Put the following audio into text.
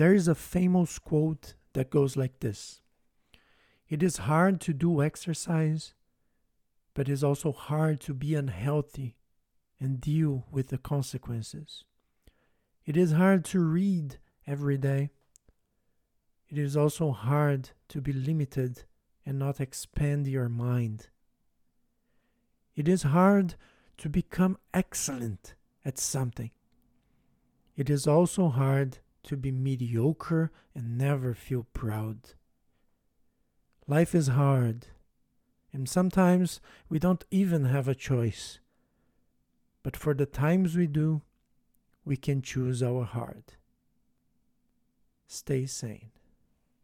There is a famous quote that goes like this It is hard to do exercise, but it is also hard to be unhealthy and deal with the consequences. It is hard to read every day. It is also hard to be limited and not expand your mind. It is hard to become excellent at something. It is also hard to be mediocre and never feel proud. Life is hard, and sometimes we don't even have a choice. But for the times we do, we can choose our heart. Stay sane.